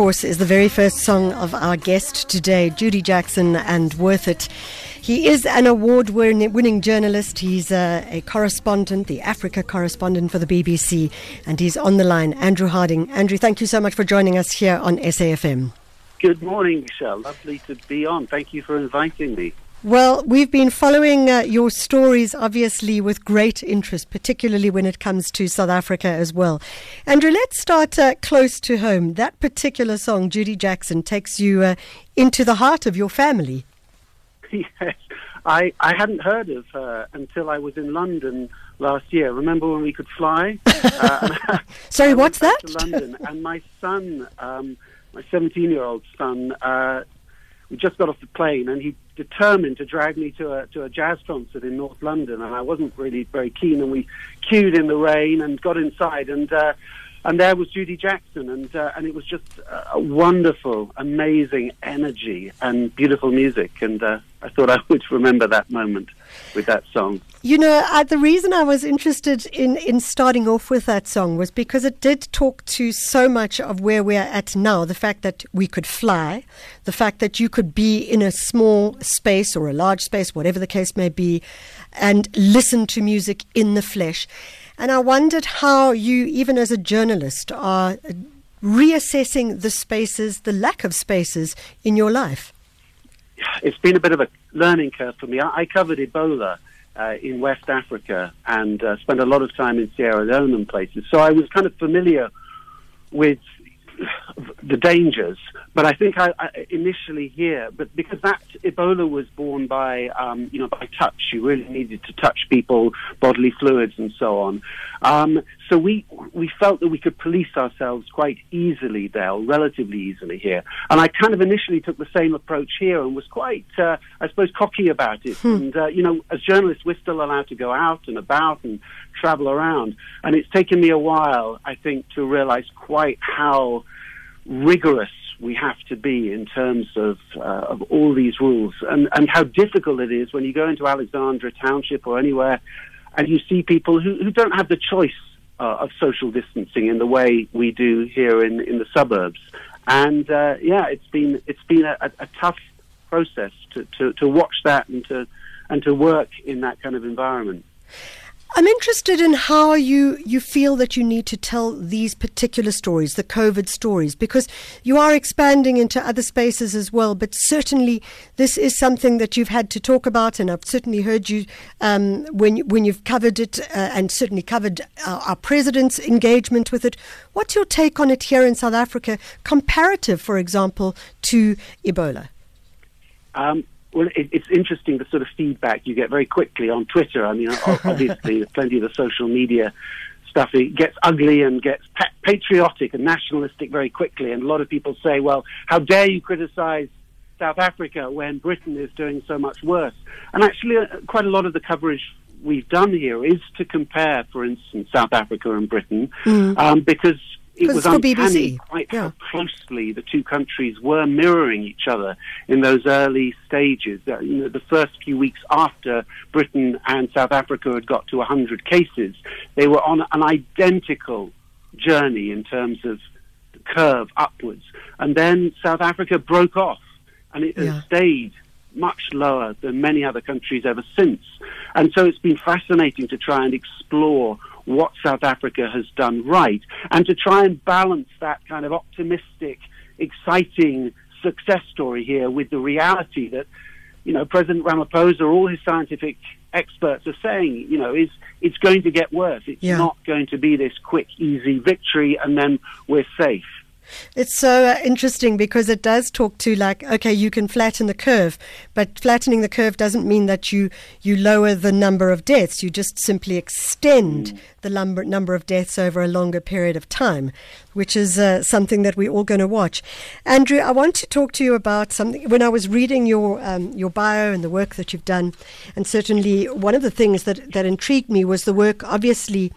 course, is the very first song of our guest today, Judi Jackson, and Worth It. He is an award winning journalist. He's a, a, correspondent, the Africa correspondent for the BBC, and he's on the line. Andrew Harding. Andrew, thank you so much for joining us here on SAFM. Good morning, Michelle. Lovely to be on. Thank you for inviting me. Well, we've been following uh, your stories, obviously, with great interest, particularly when it comes to South Africa as well. Andrew, let's start uh, close to home. That particular song, Judi Jackson, takes you uh, into the heart of your family. Yes, I, I hadn't heard of her until I was in London last year. Remember when we could fly? uh, Sorry, what's that? London, and my son, um, my 17-year-old son, uh, we just got off the plane, and he determined to drag me to a to a jazz concert in North London, and I wasn't really very keen. And we queued in the rain and got inside, and uh, and there was Judi Jackson, and uh, and it was just a wonderful, amazing energy and beautiful music, and uh, I thought I would remember that moment with that song. You know, uh, the reason I was interested in, in starting off with that song was because it did talk to so much of where we're at now. The fact that we could fly, the fact that you could be in a small space or a large space, whatever the case may be, and listen to music in the flesh. And I wondered how you, even as a journalist, are reassessing the spaces, the lack of spaces in your life. It's been a bit of a learning curve for me. I, I covered Ebola uh, in West Africa and uh, spent a lot of time in Sierra Leone and places. So I was kind of familiar with the dangers. But I think I, I initially here, but because that Ebola was borne by, um, you know, by touch, you really needed to touch people, bodily fluids, and so on. Um, so we we felt that we could police ourselves quite easily there, relatively easily here. And I kind of initially took the same approach here and was quite, uh, I suppose, cocky about it. Hmm. And uh, you know, as journalists, we're still allowed to go out and about and travel around. And it's taken me a while, I think, to realize quite how rigorous we have to be in terms of uh, of all these rules, and and how difficult it is when you go into Alexandra Township or anywhere, and you see people who, who don't have the choice uh, of social distancing in the way we do here in in the suburbs. And uh, yeah, it's been it's been a, a, tough process to, to, to watch that and to and to work in that kind of environment. I'm interested in how you, you feel that you need to tell these particular stories, the COVID stories, because you are expanding into other spaces as well. But certainly, this is something that you've had to talk about, and I've certainly heard you um, when when you've covered it, uh, and certainly covered our, our president's engagement with it. What's your take on it here in South Africa, comparative, for example, to Ebola? Um, well, it, it's interesting the sort of feedback you get very quickly on Twitter. I mean, obviously, plenty of the social media stuff it gets ugly and gets pa- patriotic and nationalistic very quickly. And a lot of people say, "Well, how dare you criticize South Africa when Britain is doing so much worse?" And actually, uh, quite a lot of the coverage we've done here is to compare, for instance, South Africa and Britain, mm. um, because it was uncanny quite yeah. how closely the two countries were mirroring each other in those early stages. Uh, you know, the first few weeks after Britain and South Africa had got to 100 cases, they were on an identical journey in terms of the curve upwards. And then South Africa broke off, and it yeah. has stayed much lower than many other countries ever since. And so it's been fascinating to try and explore what South Africa has done right and to try and balance that kind of optimistic, exciting success story here with the reality that, you know, President Ramaphosa, all his scientific experts are saying, you know, is it's going to get worse. It's yeah. not going to be this quick, easy victory and then we're safe. It's so uh, interesting because it does talk to like, okay, you can flatten the curve, but flattening the curve doesn't mean that you, you lower the number of deaths. You just simply extend mm. the number, number of deaths over a longer period of time, which is uh, something that we're all going to watch. Andrew, I want to talk to you about something. When I was reading your, um, your bio and the work that you've done, and certainly one of the things that, that intrigued me was the work, obviously,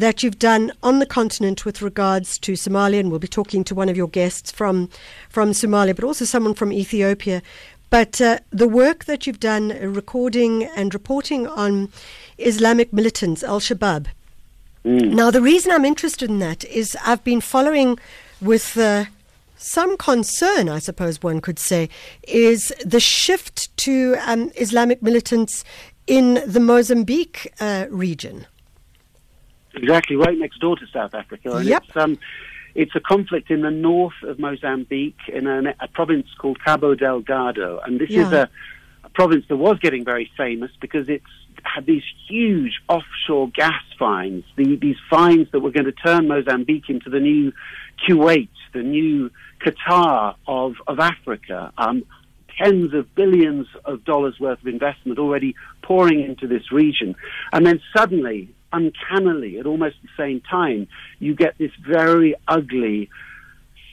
that you've done on the continent with regards to Somalia, and we'll be talking to one of your guests from from Somalia, but also someone from Ethiopia. But uh, the work that you've done, uh, recording and reporting on Islamic militants, Al Shabaab. Mm. Now, the reason I'm interested in that is I've been following with uh, some concern, I suppose one could say, is the shift to um, Islamic militants in the Mozambique uh, region. Exactly, right next door to South Africa. And Yep. it's, um, it's a conflict in the north of Mozambique in a, a province called Cabo Delgado. And this is a, a province that was getting very famous because it's had these huge offshore gas finds, the, these finds that were going to turn Mozambique into the new Kuwait, the new Qatar of, of Africa. Um, tens of billions of dollars worth of investment already pouring into this region. And then suddenly, uncannily, at almost the same time, you get this very ugly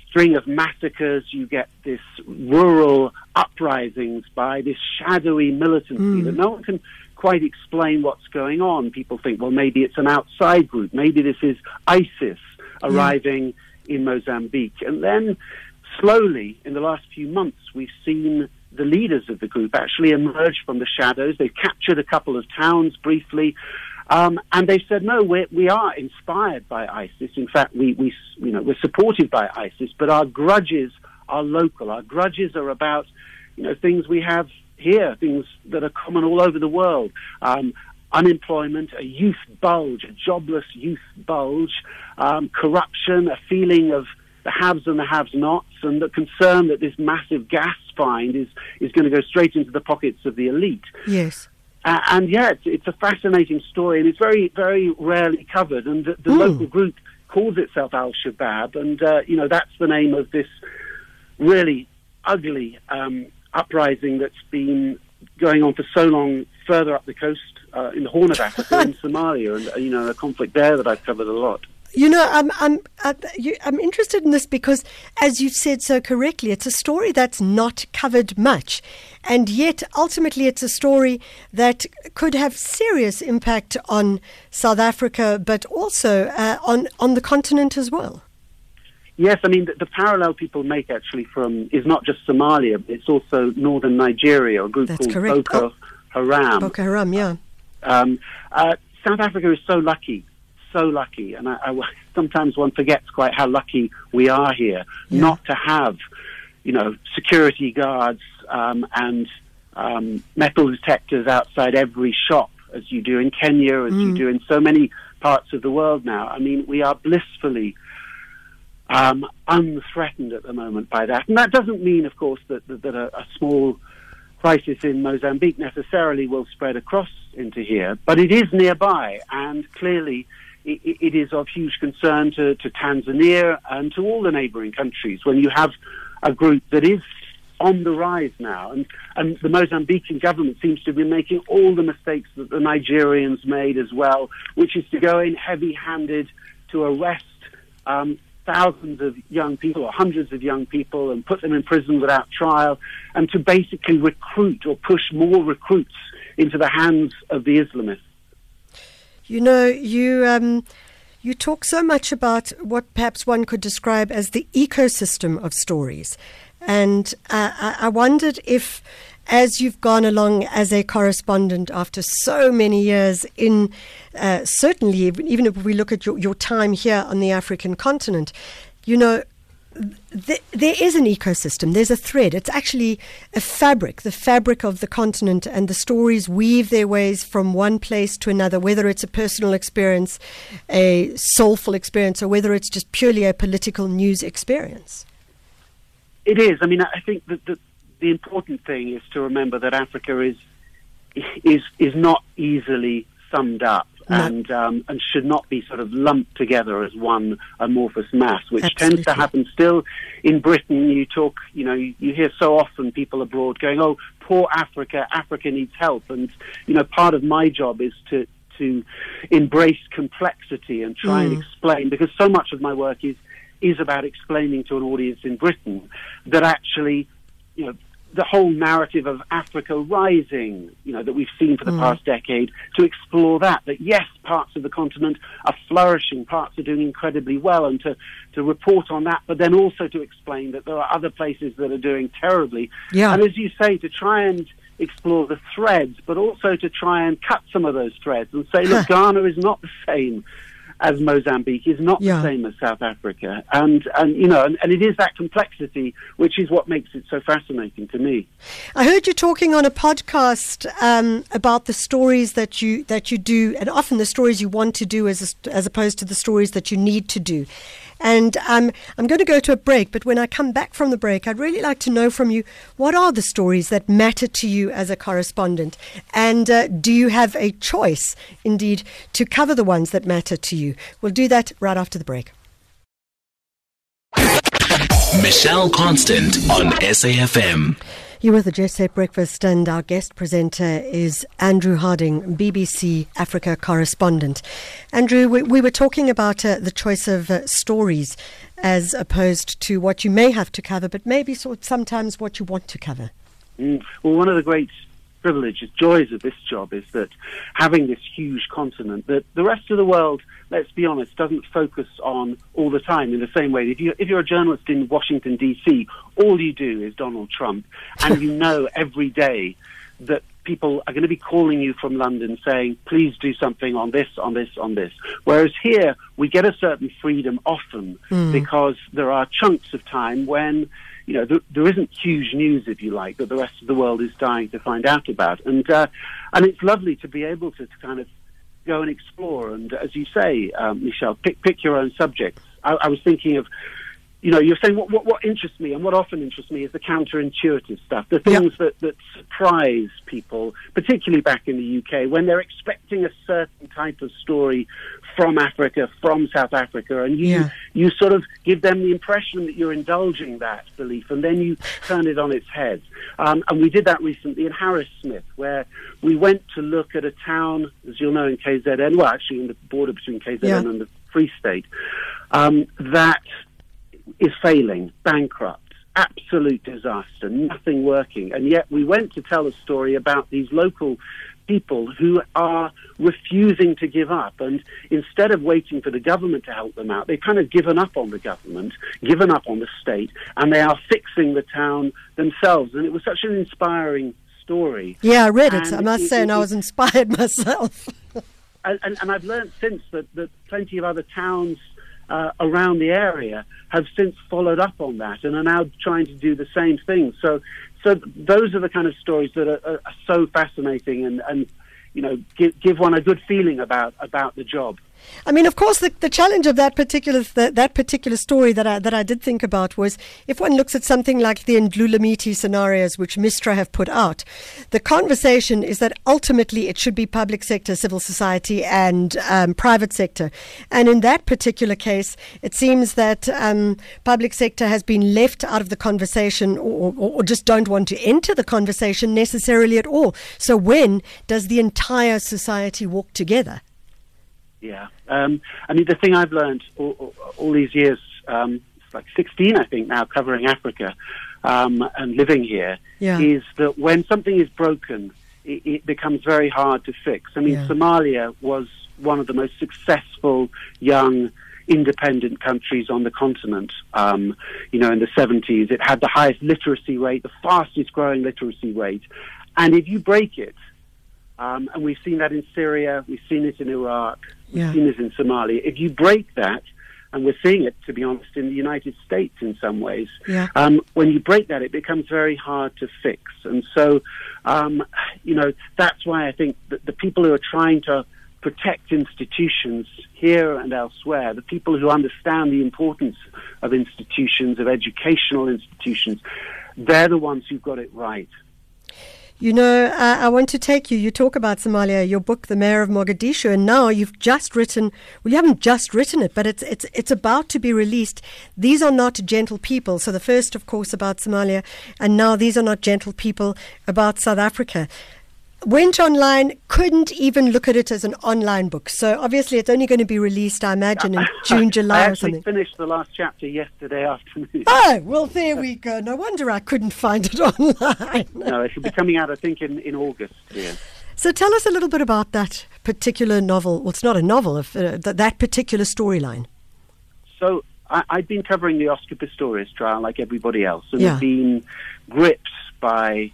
string of massacres. You get this rural uprisings by this shadowy militancy hmm. that no one can quite explain what's going on. People think, well, maybe it's an outside group. Maybe this is ISIS hmm. arriving in Mozambique. And then slowly, in the last few months, we've seen the leaders of the group actually emerge from the shadows. They've captured a couple of towns briefly. Um, and they said, no, we're, we are inspired by ISIS. In fact, we, we, you know, we're supported by ISIS, but our grudges are local. Our grudges are about, you know, things we have here, things that are common all over the world. Um, unemployment, a youth bulge, a jobless youth bulge, um, corruption, a feeling of the haves and the have-nots, and the concern that this massive gas find is, is going to go straight into the pockets of the elite. Yes. Uh, and yeah, it's, it's a fascinating story, and it's very, very rarely covered. And the, the Mm. local group calls itself Al Shabaab, and uh, you know that's the name of this really ugly um, uprising that's been going on for so long further up the coast uh, in the Horn of Africa in Somalia, and uh, you know a conflict there that I've covered a lot. You know, I'm I'm uh, you, I'm interested in this because, as you've said so correctly, it's a story that's not covered much, and yet ultimately it's a story that could have serious impact on South Africa, but also uh, on on the continent as well. Yes, I mean the, the parallel people make actually from is not just Somalia, but it's also northern Nigeria, a group That's called correct. Boko Haram. Boko Haram, yeah. Um, uh, South Africa is so lucky, so lucky, and I, I, sometimes one forgets quite how lucky we are here Yeah. not to have, you know, security guards um, and um, metal detectors outside every shop, as you do in Kenya, as you do in so many parts of the world now. I mean, we are blissfully um, unthreatened at the moment by that. And that doesn't mean, of course, that, that, that a, a small crisis in Mozambique necessarily will spread across into here, but it is nearby, and clearly it, is of huge concern to, to Tanzania and to all the neighboring countries when you have a group that is on the rise now. And, and the Mozambican government seems to be making all the mistakes that the Nigerians made as well, which is to go in heavy handed to arrest um, thousands of young people or hundreds of young people and put them in prison without trial and to basically recruit or push more recruits into the hands of the Islamists. You know, you um, you talk so much about what perhaps one could describe as the ecosystem of stories, and uh, I, wondered if, as you've gone along as a correspondent after so many years in, uh, certainly even if we look at your, your time here on the African continent, you know, th- there is an ecosystem. There's a thread. It's actually a fabric, the fabric of the continent, and the stories weave their ways from one place to another, whether it's a personal experience, a soulful experience, or whether it's just purely a political news experience. It is. I mean, I think that the, the important thing is to remember that Africa is is is not easily summed up. No. And um, and should not be sort of lumped together as one amorphous mass, which tends to happen still in Britain. You talk, you know, you, you hear so often people abroad going, "Oh, poor Africa, Africa needs help," and you know, part of my job is to to embrace complexity and try and Mm. explain because so much of my work is is about explaining to an audience in Britain that actually, you know, the whole narrative of Africa rising, you know, that we've seen for the hmm. past decade, to explore that, that yes, parts of the continent are flourishing, parts are doing incredibly well, and to, to report on that, but then also to explain that there are other places that are doing terribly. Yeah. And as you say, to try and explore the threads, but also to try and cut some of those threads and say, look, Ghana is not the same as Mozambique, is not Yeah. the same as South Africa, and and you know, and, and it is that complexity which is what makes it so fascinating to me. I heard you talking on a podcast um, about the stories that you that you do, and often the stories you want to do, as as opposed to the stories that you need to do. And um, I'm going to go to a break, but when I come back from the break, I'd really like to know from you what are the stories that matter to you as a correspondent, and uh, do you have a choice, indeed, to cover the ones that matter to you? We'll do that right after the break. Michelle Constant on SAFM. You're with the Jet Set Breakfast, and our guest presenter is Andrew Harding, BBC Africa correspondent. Andrew, we, we were talking about uh, the choice of uh, stories as opposed to what you may have to cover, but maybe sort sometimes what you want to cover. Mm. Well, one of the great privileges, joys of this job is that having this huge continent that the rest of the world, let's be honest, doesn't focus on all the time in the same way. If, you, if you're a journalist in Washington, D.C., all you do is Donald Trump, and you know every day that people are going to be calling you from London saying, please do something on this, on this, on this. Whereas here, we get a certain freedom often hmm. because there are chunks of time when, you know, there, there isn't huge news, if you like, that the rest of the world is dying to find out about. And, uh, and it's lovely to be able to, to kind of go and explore. And as you say, um, Michelle, pick, pick your own subjects. I, I was thinking of, you know, you're saying what, what, what interests me and what often interests me is the counterintuitive stuff, the things that, that surprise people, particularly back in the UK, when they're expecting a certain type of story from Africa, from South Africa, and you, Yeah. you sort of give them the impression that you're indulging that belief, and then you turn it on its head. Um, and we did that recently in Harris Smith, where we went to look at a town, as you'll know, in KZN, well, actually in the border between KZN Yeah. and the Free State, um, that is failing, bankrupt, absolute disaster, nothing working. And yet we went to tell a story about these local people who are refusing to give up. And instead of waiting for the government to help them out, they've kind of given up on the government, given up on the state, and they are fixing the town themselves. And it was such an inspiring story. Yeah, I read it, I must it- say, and I was inspired myself. and, and, and I've learned since that, that plenty of other towns uh, around the area have since followed up on that and are now trying to do the same thing. So, so those are the kind of stories that are, are, so fascinating and, and you know give, give one a good feeling about about the job. I mean, of course, the, the challenge of that particular that, that particular story that I that I did think about was if one looks at something like the Indlulamithi scenarios which MISTRA have put out, the conversation is that ultimately it should be public sector, civil society, and um, private sector. And in that particular case, it seems that um, public sector has been left out of the conversation, or, or, or just don't want to enter the conversation necessarily at all. So when does the entire society walk together? Yeah, um, I mean the thing I've learned all, all, all these years, um, it's like 16, I think now, covering Africa um, and living here, Yeah. is that when something is broken, it, it becomes very hard to fix. I mean, Yeah. Somalia was one of the most successful young independent countries on the continent. Um, you know, in the 70s, it had the highest literacy rate, the fastest growing literacy rate, and if you break it, um, and we've seen that in Syria, we've seen it in Iraq, we've Yeah. seen it in Somalia. If you break that, and we're seeing it, to be honest, in the United States in some ways, Yeah. um, when you break that, it becomes very hard to fix. And so, um, you know, that's why I think that the people who are trying to protect institutions here and elsewhere, the people who understand the importance of institutions, of educational institutions, they're the ones who've got it right. You know, uh, I want to take you. You talk about Somalia, your book, The Mayor of Mogadishu, and now you've just written. Well, you haven't just written it, but it's it's it's about to be released. These are not gentle people. So the first, of course, about Somalia, and now these are not gentle people about South Africa. Went online, couldn't even look at it as an online book. So obviously, it's only going to be released, I imagine, in June, I July, or actually something. finished the last chapter yesterday afternoon. Oh, well, there we go. No wonder I couldn't find it online. no, it should be coming out, I think, in, in August. Yeah. So tell us a little bit about that particular novel. Well, it's not a novel, of, uh, th- that particular storyline. So I, I've been covering the Oscar Pistorius trial like everybody else, and Yeah. have been gripped by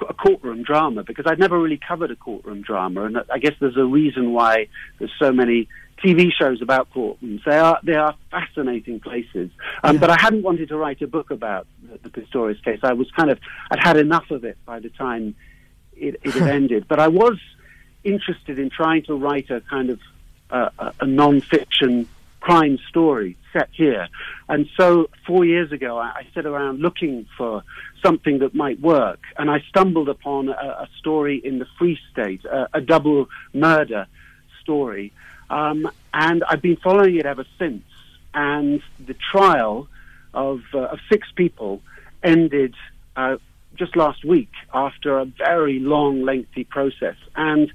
a courtroom drama because I'd never really covered a courtroom drama, and I guess there's a reason why there's so many TV shows about courtrooms. They are they are fascinating places. Um, Yeah. But I hadn't wanted to write a book about the, the Pistorius case. I was kind of I'd had enough of it by the time it, it had ended. But I was interested in trying to write a kind of uh, a, a non-fiction crime story set here. And so four years ago, I, I around looking for something that might work, and I stumbled upon a, a story in the Free State, a, a double murder story, um, and I've been following it ever since. And the trial of, uh, of six people ended uh, just last week after a very long, lengthy process. And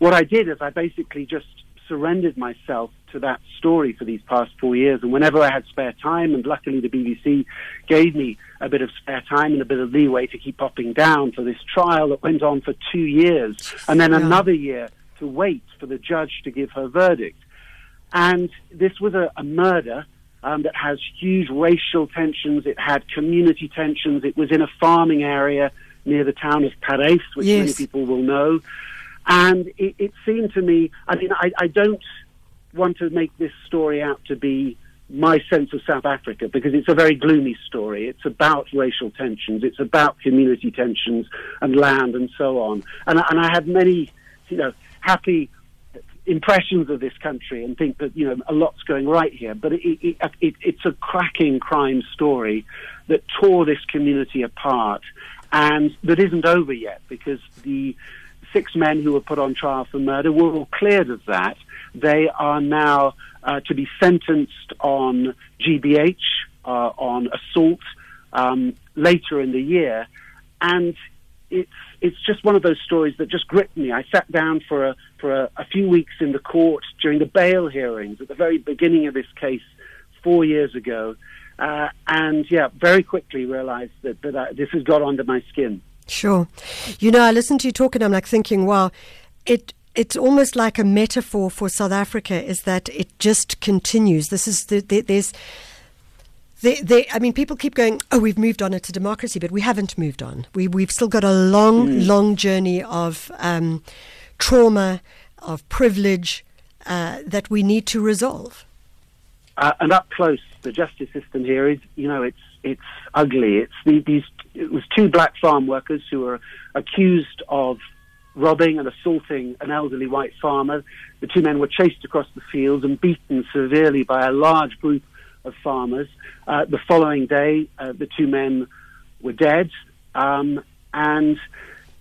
what I did is I basically just surrendered myself to that story for these past four years. And whenever I had spare time, and luckily the BBC gave me a bit of spare time and a bit of leeway to keep popping down for this trial that went on for two years, and then Yeah. another year to wait for the judge to give her verdict. And this was a, a murder um, that has huge racial tensions. It had community tensions. It was in a farming area near the town of Parys, which many people will know. And it, it seemed to me, I mean, I, I don't want to make this story out to be my sense of South Africa because it's a very gloomy story. It's about racial tensions. It's about community tensions and land and so on. And, I- and I have many, you know, happy impressions of this country and think that you know a lot's going right here. But it, it, it, it's a cracking crime story that tore this community apart, and that isn't over yet because the six men who were put on trial for murder were all cleared of that. They are now uh, to be sentenced on GBH, uh, on assault um, later in the year, and it's it's just one of those stories that just gripped me. I sat down for a for a, a few weeks in the court during the bail hearings at the very beginning of this case four years ago, uh, and yeah, very quickly realized that that I, this has got under my skin. Sure. You know, I listen to you talk and I'm like thinking, wow, it it's almost like a metaphor for South Africa is that it just continues. This is the, the, there's they, they, I mean, people keep going, oh, we've moved on into democracy, but we haven't moved on. We, we've still got a long, long journey of um, trauma, of privilege uh, that we need to resolve. Uh, and up close, the justice system here is, you know, it's it's ugly. It's the, these. It was two black farm workers who were accused of robbing and assaulting an elderly white farmer. The two men were chased across the fields and beaten severely by a large group of farmers. Uh, the following day, uh, the two men were dead, um, and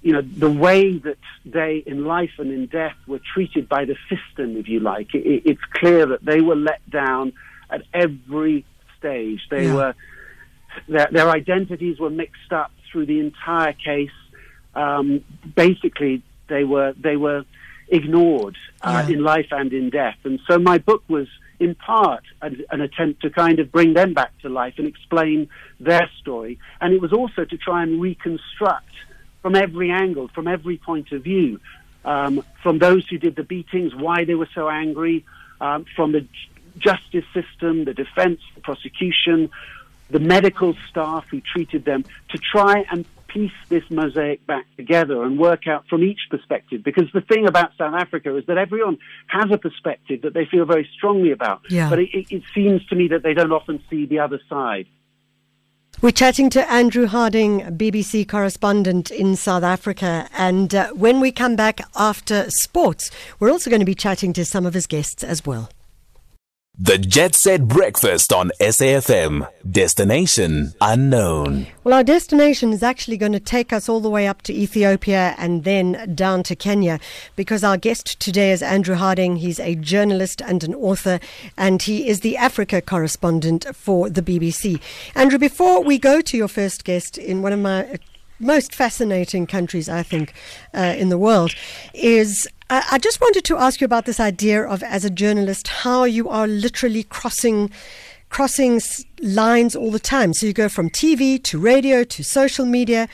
you know the way that they, in life and in death, were treated by the system, if you like. It, it's clear that they were let down at every stage. They Yeah. were their, their identities were mixed up through the entire case. Um, basically, they were they were ignored uh, Yeah. in life and in death. And so my book was, in part, an, an attempt to kind of bring them back to life and explain their story. And it was also to try and reconstruct from every angle, from every point of view, um, from those who did the beatings, why they were so angry, um, from the justice system, the defense, the prosecution, the medical staff who treated them, to try and piece this mosaic back together and work out from each perspective. Because the thing about South Africa is that everyone has a perspective that they feel very strongly about, Yeah. but it, it, it seems to me that they don't often see the other side. We're chatting to Andrew Harding, BBC correspondent in South Africa. And uh, when we come back after sports, we're also going to be chatting to some of his guests as well. The Jet Set Breakfast on SAFM. Destination unknown. Well, our destination is actually going to take us all the way up to Ethiopia and then down to Kenya because our guest today is Andrew Harding. He's a journalist and an author, and he is the Africa correspondent for the BBC. Andrew, before we go to your first guest in one of my most fascinating countries, I think, uh, in the world, is I, I just wanted to ask you about this idea of, as a journalist, how you are literally crossing crossing lines all the time. So you go from TV to radio to social media,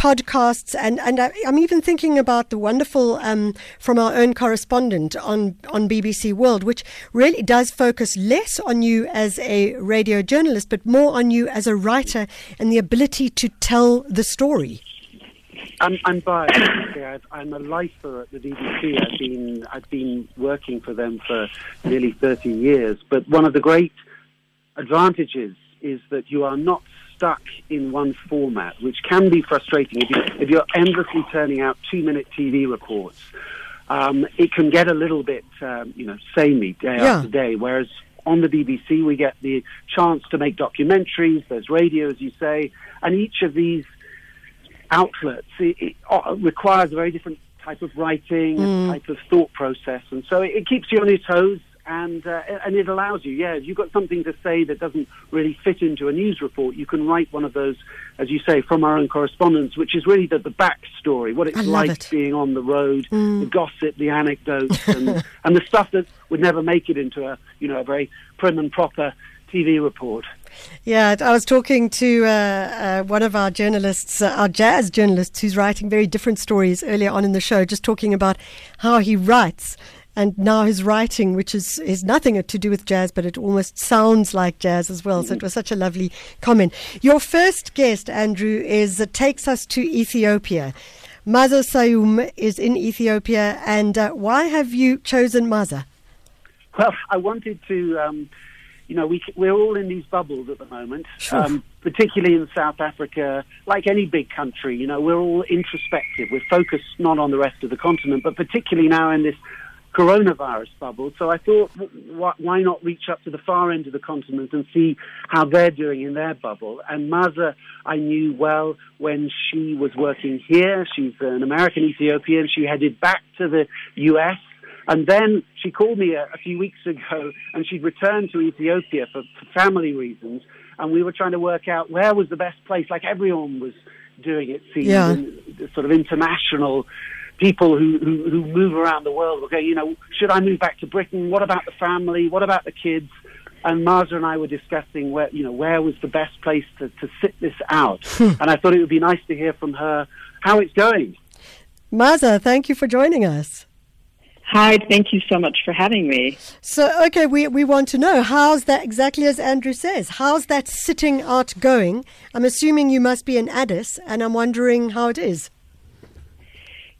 podcasts, and and I, I'm even thinking about the wonderful um, from our own correspondent on on BBC World, which really does focus less on you as a radio journalist, but more on you as a writer and the ability to tell the story. I'm, I'm biased. I'm a lifer at the BBC. I've been I've been working for them for nearly 30 years. But one of the great advantages is that you are not stuck in one format, which can be frustrating if, you, if you're endlessly turning out two-minute TV reports. Um, it can get a little bit, um, you know, samey day yeah. after day. Whereas on the BBC, we get the chance to make documentaries. There's radio, as you say, and each of these outlets it, it uh, requires a very different type of writing, mm. type of thought process, and so it, it keeps you on your toes and uh, and it allows you, yeah, if you've got something to say that doesn't really fit into a news report, you can write one of those, as you say, from our own correspondence, which is really the, the backstory, what it's like it. being on the road, mm. the gossip, the anecdotes, and, and the stuff that would never make it into a, you know, a very prim and proper TV report. Yeah, I was talking to uh, uh, one of our journalists, uh, our jazz journalists, who's writing very different stories earlier on in the show, just talking about how he writes and now his writing, which is, is nothing to do with jazz, but it almost sounds like jazz as well. So it was such a lovely comment. Your first guest, Andrew, is uh, takes us to Ethiopia. Maza Sayum is in Ethiopia, and uh, why have you chosen Maza? Well, I wanted to. Um, you know, we, we're all in these bubbles at the moment, sure. um, particularly in South Africa. Like any big country, you know, we're all introspective. We're focused not on the rest of the continent, but particularly now in this coronavirus bubble. So I thought, why not reach up to the far end of the continent and see how they're doing in their bubble? And Maza, I knew well when she was working here. She's an American Ethiopian. She headed back to the U.S. And then she called me a, a few weeks ago and she'd returned to Ethiopia for, for family reasons. And we were trying to work out where was the best place, like everyone was doing it seems, yeah. in sort of international people who, who, who move around the world. Okay, you know, should I move back to Britain? What about the family? What about the kids? And Maza and I were discussing where, you know, where was the best place to, to sit this out. Hmm. and I thought it would be nice to hear from her how it's going. Maza, thank you for joining us. Hi, thank you so much for having me. So, okay, we, we want to know how's that exactly as Andrew says? How's that sitting out going? I'm assuming you must be in Addis, and I'm wondering how it is.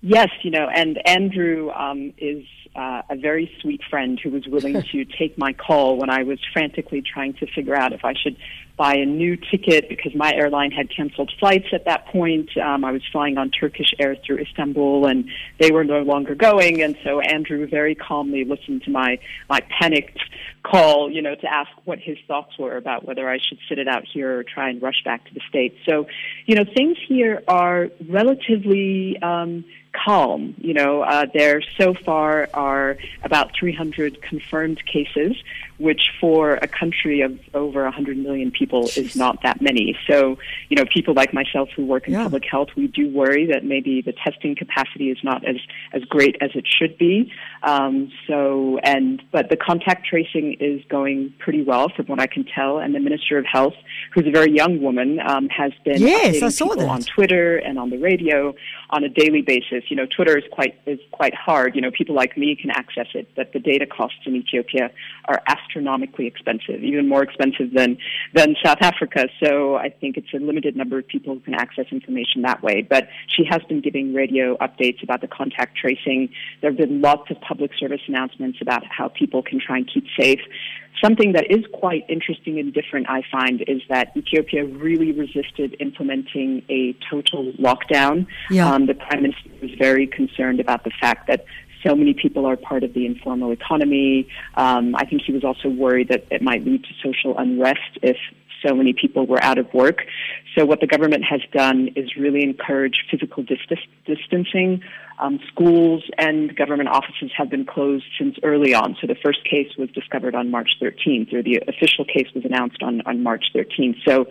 Yes, you know, and Andrew um, is uh, a very sweet friend who was willing to take my call when I was frantically trying to figure out if I should buy a new ticket because my airline had canceled flights at that point. Um, I was flying on Turkish Air through Istanbul, and they were no longer going. And so Andrew very calmly listened to my my panicked call, you know, to ask what his thoughts were about whether I should sit it out here or try and rush back to the states. So, you know, things here are relatively. Um, calm. You know, uh, there so far are about 300 confirmed cases, which for a country of over 100 million people is not that many. So, you know, people like myself who work in yeah. public health, we do worry that maybe the testing capacity is not as, as great as it should be. Um, so, and, but the contact tracing is going pretty well from what I can tell. And the Minister of Health, who's a very young woman, um, has been yes, updating people that. on Twitter and on the radio on a daily basis. You know, Twitter is quite, is quite hard. You know, people like me can access it, but the data costs in Ethiopia are astronomically expensive, even more expensive than, than South Africa. So I think it's a limited number of people who can access information that way. But she has been giving radio updates about the contact tracing. There have been lots of public service announcements about how people can try and keep safe. Something that is quite interesting and different, I find, is that Ethiopia really resisted implementing a total lockdown. Yeah. Um, the prime minister was very concerned about the fact that so many people are part of the informal economy. Um, I think he was also worried that it might lead to social unrest if so many people were out of work. So what the government has done is really encourage physical distancing. Um, schools and government offices have been closed since early on. So the first case was discovered on March 13th, or the official case was announced on, on March 13th. So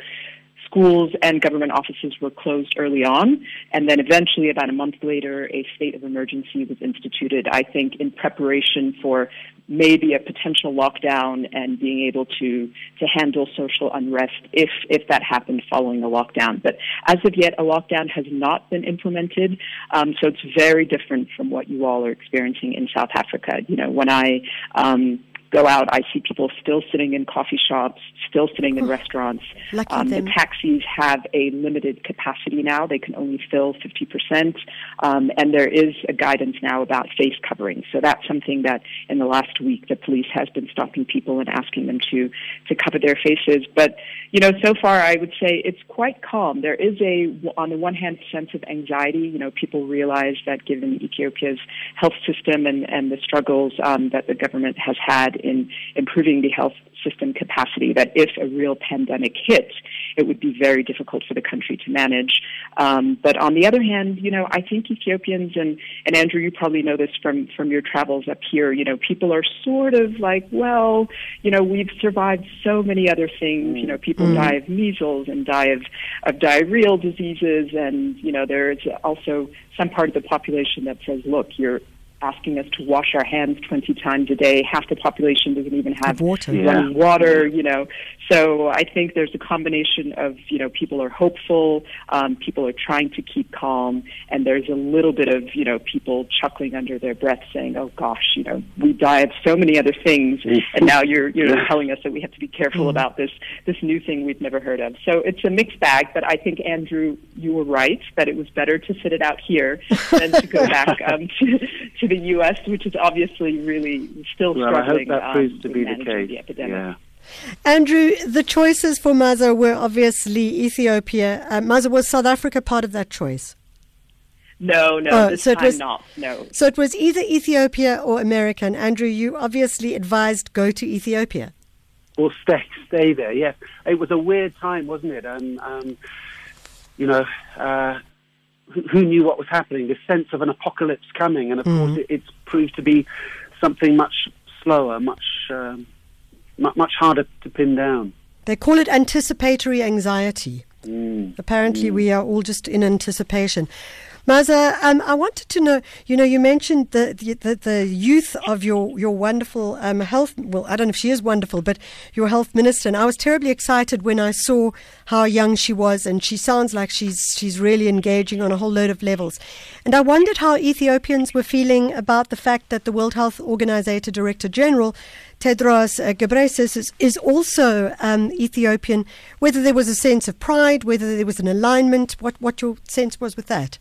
schools and government offices were closed early on, and then eventually, about a month later, a state of emergency was instituted. I think in preparation for maybe a potential lockdown and being able to to handle social unrest if if that happened following a lockdown. But as of yet, a lockdown has not been implemented, um, so it's very different from what you all are experiencing in South Africa. You know, when I um, go out, I see people still sitting in coffee shops, still sitting in restaurants. Lucky Um, the taxis have a limited capacity now; they can only fill fifty percent, um, and there is a guidance now about face covering. So that's something that in the last week the police has been stopping people and asking them to to cover their faces. But you know, so far I would say it's quite calm. There is a, on the one hand, sense of anxiety. You know, people realize that given Ethiopia's health system and, and the struggles um, that the government has had in improving the health system capacity, that if a real pandemic hit, it would be very difficult for the country to manage. Um, but on the other hand, you know, I think Ethiopians and, and Andrew, you probably know this from, from your travels up here, you know, people are sort of like, well, you know, we've survived so many other things. You know, people die of measles and die of, of diarrheal diseases. And, you know, there's also some part of the population that says, look, you're asking us to wash our hands 20 times a day. Half the population doesn't even have Have water. running water, you know. So I think there's a combination of, you know, people are hopeful, um, people are trying to keep calm, and there's a little bit of, you know, people chuckling under their breath saying, oh gosh, you know, we die of so many other things, and now you're, you're telling us that we have to be careful about this, this new thing we've never heard of. So it's a mixed bag, but I think, Andrew, you were right that it was better to sit it out here than to go back um, to, to the U.S., which is obviously really still Well, I hope struggling that um, proves to be the managing case. the epidemic. Yeah. Andrew, the choices for Maza were obviously Ethiopia. Uh, Maza was South Africa part of that choice. No, no, Oh, this so it time was- not. No, So it was either Ethiopia or America. And Andrew, you obviously advised go to Ethiopia. Or stay, stay there. Yes, it was a weird time, wasn't it? And um, you know, uh, who, knew what was happening? This sense of an apocalypse coming, and of course, it, it's proved to be something much slower, much um, mu- much harder to pin down. They call it anticipatory anxiety. Mm. Apparently, we are all just in anticipation. Maza, um, I wanted to know. You know, you mentioned the the, the, youth of your your wonderful um, health. Well, I don't know if she is wonderful, but your health minister. And I was terribly excited when I saw how young she was, and she sounds like she's she's really engaging on a whole load of levels. And I wondered how Ethiopians were feeling about the fact that the World Health Organization Director General Tedros uh, Ghebreyesus is, is also um, Ethiopian. Whether there was a sense of pride, whether there was an alignment, what what your sense was with that?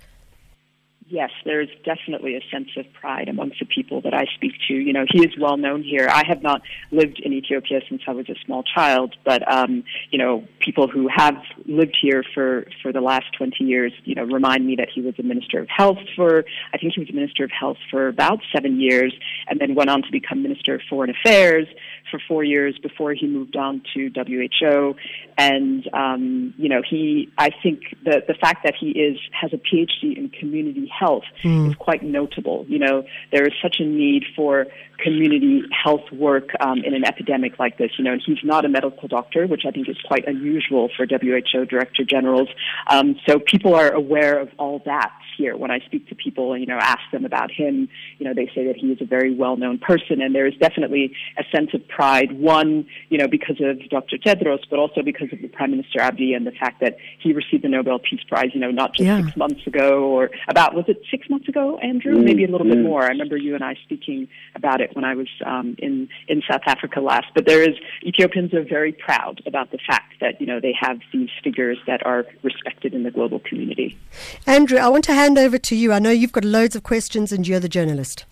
Yes, there's definitely a sense of pride amongst the people that I speak to. You know, he is well known here. I have not lived in Ethiopia since I was a small child, but um, you know, people who have lived here for for the last 20 years, you know, remind me that he was a minister of health for I think he was a minister of health for about 7 years and then went on to become minister of foreign affairs for 4 years before he moved on to WHO and um, you know, he I think the the fact that he is has a PhD in community health is quite notable. You know, there is such a need for community health work um, in an epidemic like this. You know, and he's not a medical doctor, which I think is quite unusual for WHO director generals. Um, so people are aware of all that here. When I speak to people, and you know, ask them about him, you know, they say that he is a very well-known person, and there is definitely a sense of pride. One, you know, because of Dr. Tedros, but also because of the Prime Minister Abiy and the fact that he received the Nobel Peace Prize. You know, not just Yeah. six months ago or about was it six months ago, Andrew? Mm, Maybe a little bit mm. more. I remember you and I speaking about it when I was um, in in South Africa last. But there is Ethiopians are very proud about the fact that you know they have these figures that are respected in the global community. Andrew, I want to hand over to you. I know you've got loads of questions, and you're the journalist.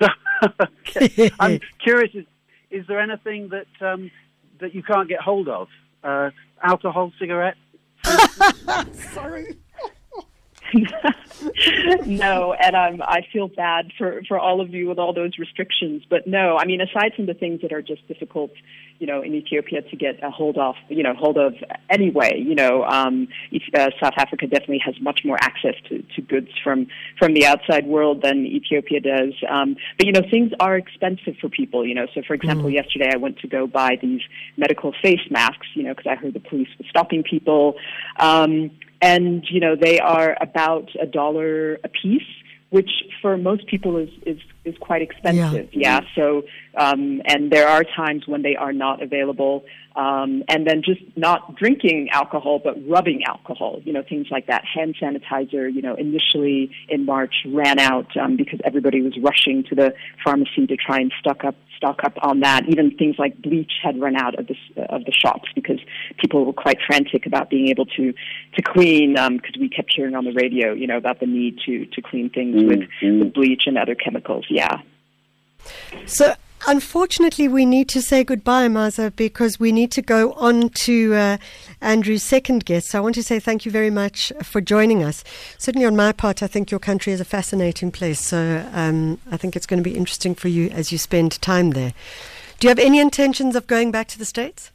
Okay. I'm curious. Is, is there anything that um, that you can't get hold of? Uh, alcohol, cigarettes? Sorry. no, and I'm, I feel bad for, for all of you with all those restrictions. But no, I mean, aside from the things that are just difficult, you know, in Ethiopia to get a hold of, you know, hold of anyway, you know, um, uh, South Africa definitely has much more access to, to goods from, from the outside world than Ethiopia does. Um, but, you know, things are expensive for people, you know. So, for example, yesterday I went to go buy these medical face masks, you know, because I heard the police was stopping people. Um, and you know they are about a dollar a piece, which for most people is is is quite expensive. Yeah. yeah. So, um, and there are times when they are not available. Um, and then just not drinking alcohol, but rubbing alcohol. You know, things like that. Hand sanitizer. You know, initially in March ran out um, because everybody was rushing to the pharmacy to try and stock up stock up on that. Even things like bleach had run out of the of the shops because people were quite frantic about being able to to clean because um, we kept hearing on the radio, you know, about the need to to clean things mm-hmm. with, with bleach and other chemicals. Yeah. So Unfortunately, we need to say goodbye, Maza, because we need to go on to uh, Andrew's second guest. So I want to say thank you very much for joining us. Certainly, on my part, I think your country is a fascinating place. So um, I think it's going to be interesting for you as you spend time there. Do you have any intentions of going back to the States?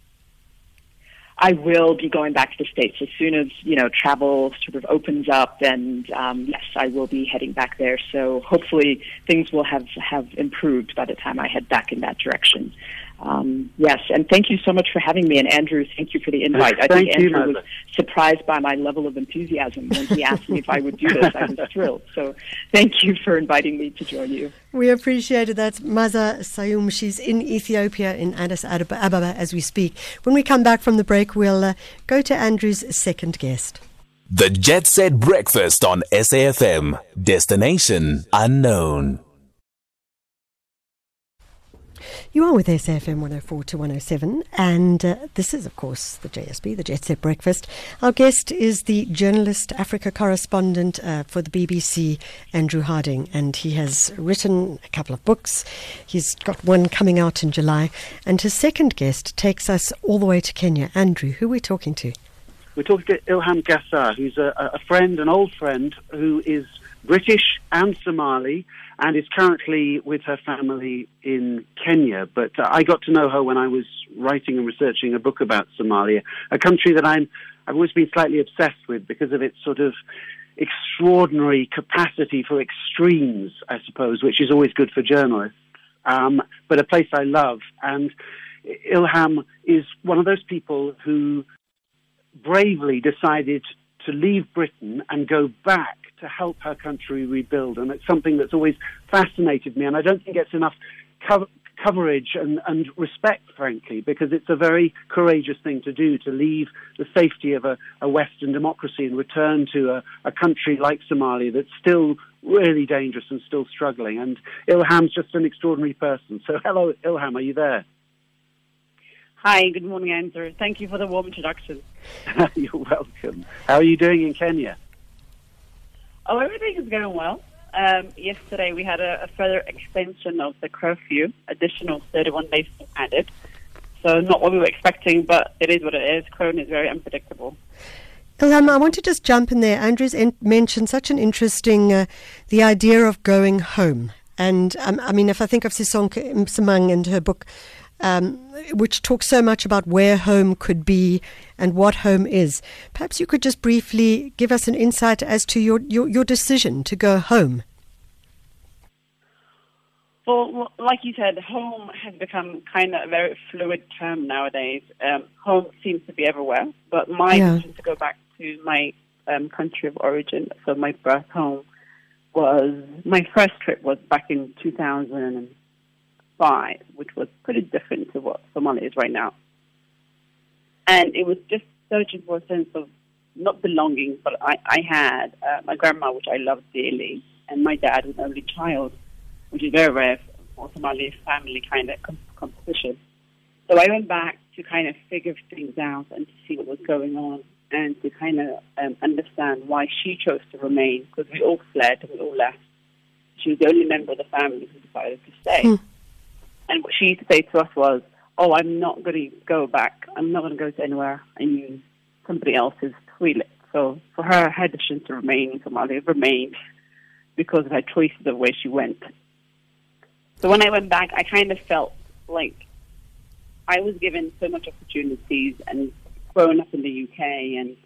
I will be going back to the States as soon as, you know, travel sort of opens up and um, yes, I will be heading back there. So hopefully things will have, have improved by the time I head back in that direction. Um, yes, and thank you so much for having me. And Andrew, thank you for the invite. I think Andrew you, was surprised by my level of enthusiasm when he asked me if I would do this. I was thrilled. So thank you for inviting me to join you. We appreciated that. Maza Sayum, she's in Ethiopia, in Addis Ababa, as we speak. When we come back from the break, we'll uh, go to Andrew's second guest. The Jet Set Breakfast on SAFM. Destination unknown. You are with SAFM 104 to 107, and uh, this is, of course, the JSB, the Jet Set Breakfast. Our guest is the journalist, Africa correspondent uh, for the BBC, Andrew Harding, and he has written a couple of books. He's got one coming out in July, and his second guest takes us all the way to Kenya. Andrew, who are we talking to? We're talking to Ilham Gassar, who's a, a friend, an old friend, who is British and Somali and is currently with her family in Kenya. But uh, I got to know her when I was writing and researching a book about Somalia, a country that I'm I've always been slightly obsessed with because of its sort of extraordinary capacity for extremes, I suppose, which is always good for journalists. Um, but a place I love, and Ilham is one of those people who bravely decided to leave Britain and go back to help her country rebuild. And it's something that's always fascinated me. And I don't think it's enough co- coverage and, and respect, frankly, because it's a very courageous thing to do to leave the safety of a, a Western democracy and return to a, a country like Somalia that's still really dangerous and still struggling. And Ilham's just an extraordinary person. So, hello, Ilham, are you there? Hi, good morning, Andrew. Thank you for the warm introduction. You're welcome. How are you doing in Kenya? Oh, everything is going well. Um, yesterday we had a, a, further extension of the curfew, additional 31 days added. So not what we were expecting, but it is what it is. Corona is very unpredictable. Ilham, I want to just jump in there. Andrew's in- mentioned such an interesting, uh, the idea of going home. And um, I mean, if I think of Sisonke Msimang and her book, um, which talks so much about where home could be and what home is. Perhaps you could just briefly give us an insight as to your, your, your decision to go home. Well, like you said, home has become kind of a very fluid term nowadays. Um, home seems to be everywhere, but my yeah. decision to go back to my um, country of origin, so my birth home, was my first trip was back in 2000 which was pretty different to what Somalia is right now. And it was just searching for a sense of not belonging, but I, I had uh, my grandma, which I loved dearly, and my dad an only child, which is very rare for Somali family kind of com- composition. So I went back to kind of figure things out and to see what was going on and to kind of um, understand why she chose to remain because we all fled and we all left. She was the only member of the family who decided to stay. Hmm. And what she used to say to us was, "Oh, I'm not going to go back. I'm not going to go to anywhere and use somebody else's toilet." So for her, her decision to remain in Somalia remained because of her choices of where she went. So when I went back, I kind of felt like I was given so much opportunities and growing up in the UK and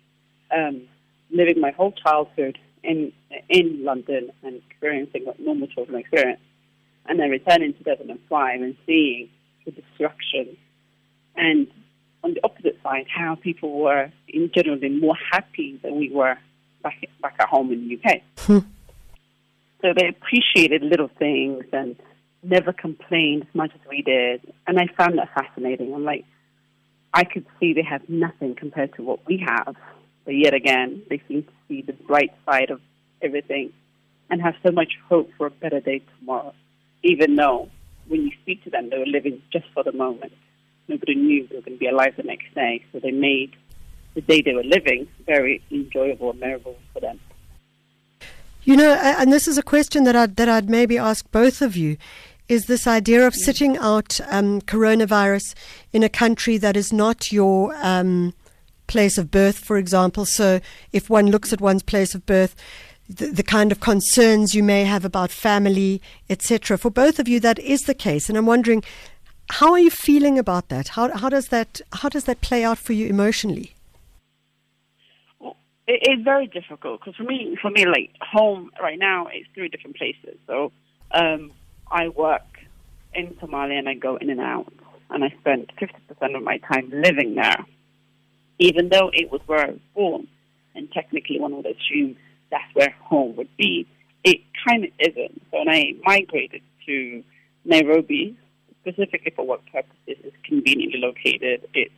um, living my whole childhood in in London and experiencing what normal children experience and then returning in 2005 and seeing the destruction. And on the opposite side, how people were in general more happy than we were back back at home in the UK. Hmm. So they appreciated little things and never complained as much as we did. And I found that fascinating. I'm like, I could see they have nothing compared to what we have. But yet again, they seem to see the bright side of everything and have so much hope for a better day tomorrow, even though when you speak to them, they were living just for the moment. Nobody knew they were going to be alive the next day, so they made the day they were living very enjoyable and memorable for them. You know, and this is a question that I'd, that I'd maybe ask both of you is this idea of sitting out um, coronavirus in a country that is not your um, place of birth, for example. So, if one looks at one's place of birth, the, the kind of concerns you may have about family, etc. For both of you, that is the case, and I'm wondering, how are you feeling about that? How, how does that how does that play out for you emotionally? Well, it, it's very difficult because for me, for me, like home right now it's three different places. So um, I work in Somalia and I go in and out, and I spent 50% of my time living there, even though it was where I was born, and technically one would assume that's where home would be. It kind of isn't. So when I migrated to Nairobi, specifically for work purposes, it's conveniently located. It's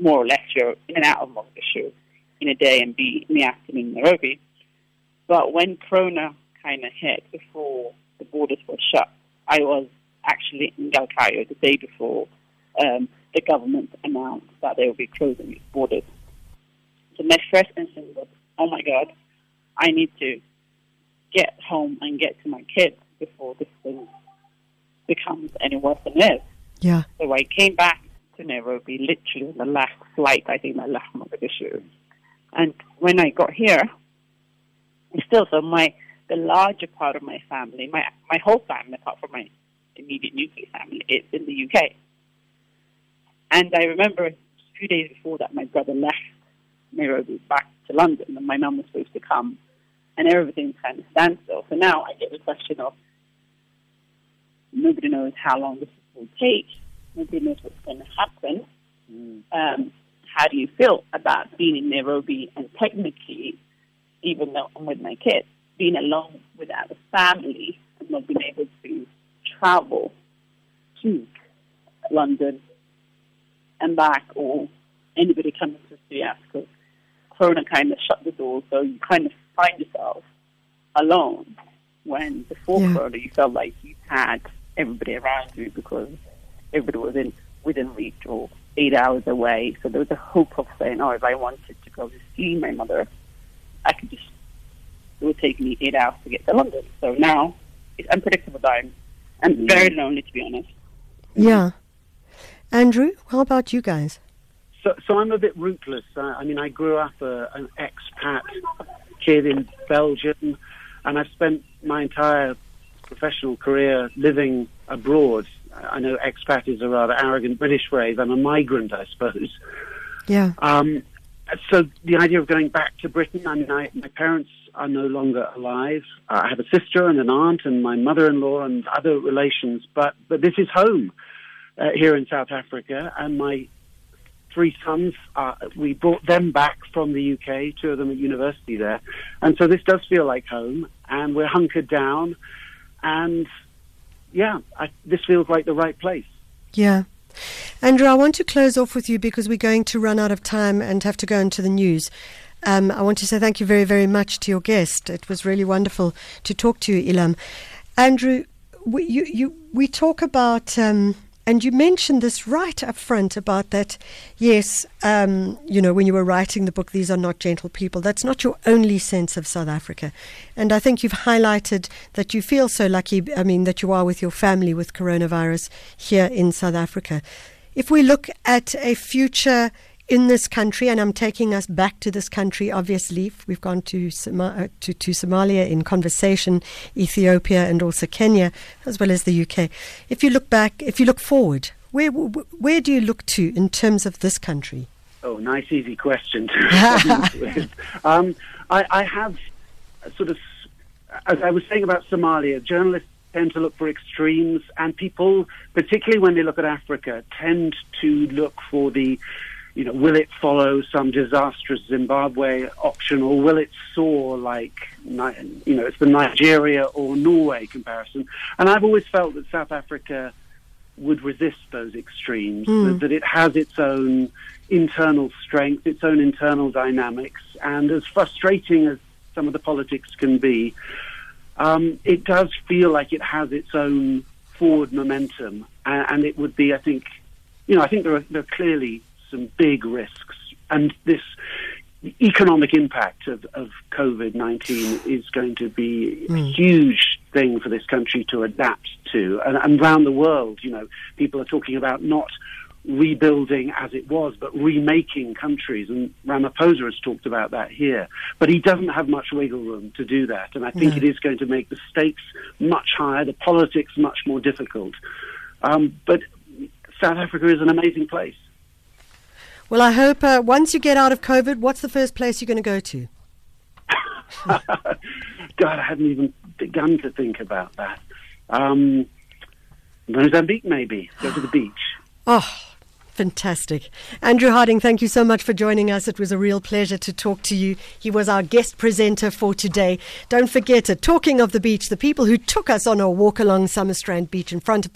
more or less you're in and out of Mogadishu in a day and be in the afternoon in Nairobi. But when Corona kind of hit before the borders were shut. I was actually in Galkayo the day before um, the government announced that they would be closing its borders. So my first instinct was, oh my God, I need to get home and get to my kids before this thing becomes any worse than it is. Yeah. So I came back to Nairobi, literally on the last flight, I think I left Mogadishu. And when I got here, still, so my the larger part of my family, my my whole family, apart from my immediate nuclear family, is in the UK. And I remember a few days before that, my brother left Nairobi back to London, and my mum was supposed to come, and everything kind of standstill. So now I get the question of nobody knows how long this will take. Nobody knows what's going to happen. Mm. Um, how do you feel about being in Nairobi and technically, even though I'm with my kids, being alone without a family and not being able to travel to London and back or anybody coming to see us because Corona kind of shut the door. So you kind of find yourself alone when before yeah. Corona you felt like you had everybody around you because everybody was in within reach or eight hours away. So there was a hope of saying, oh, if I wanted to go to see my mother, I could just it would take me eight hours to get to London. So now it's unpredictable time and mm. very lonely, to be honest. Yeah. Andrew, how about you guys? So, so I'm a bit rootless. Uh, I mean, I grew up uh, an expat kid in Belgium, and I've spent my entire professional career living abroad. I know expat is a rather arrogant British phrase. I'm a migrant, I suppose. Yeah. Um, so the idea of going back to Britain, I mean, I, my parents are no longer alive. Uh, I have a sister and an aunt and my mother-in-law and other relations, but but this is home uh, here in South Africa, and my three sons. Uh, we brought them back from the UK, two of them at university there, and so this does feel like home, and we're hunkered down, and yeah, I, this feels like the right place. Yeah. Andrew, I want to close off with you because we're going to run out of time and have to go into the news. Um, I want to say thank you very, very much to your guest. It was really wonderful to talk to you, Ilham. Andrew, we, you, you, we talk about, um, and you mentioned this right up front about that, yes, um, you know, when you were writing the book, these are not gentle people. That's not your only sense of South Africa. And I think you've highlighted that you feel so lucky, I mean, that you are with your family with coronavirus here in South Africa. If we look at a future in this country, and I'm taking us back to this country. Obviously, we've gone to, uh, to, to Somalia in conversation, Ethiopia, and also Kenya, as well as the UK. If you look back, if you look forward, where where do you look to in terms of this country? Oh, nice, easy question. um, I, I have sort of, as I was saying about Somalia, journalists tend to look for extremes, and people, particularly when they look at Africa, tend to look for the you know, will it follow some disastrous Zimbabwe option, or will it soar like, you know, it's the Nigeria or Norway comparison? And I've always felt that South Africa would resist those extremes, mm. that, that it has its own internal strength, its own internal dynamics, and as frustrating as some of the politics can be, um, it does feel like it has its own forward momentum, and, and it would be, I think, you know, I think there are, there are clearly some big risks. And this economic impact of, of COVID 19 is going to be mm. a huge thing for this country to adapt to. And, and around the world, you know, people are talking about not rebuilding as it was, but remaking countries. And Ramaphosa has talked about that here. But he doesn't have much wiggle room to do that. And I think no. it is going to make the stakes much higher, the politics much more difficult. Um, but South Africa is an amazing place. Well, I hope uh, once you get out of COVID, what's the first place you're going to go to? God, I hadn't even begun to think about that. Um, Mozambique, maybe. Go to the beach. Oh, Fantastic. Andrew Harding, thank you so much for joining us. It was a real pleasure to talk to you. He was our guest presenter for today. Don't forget, uh, talking of the beach, the people who took us on a walk along Summerstrand Beach in front of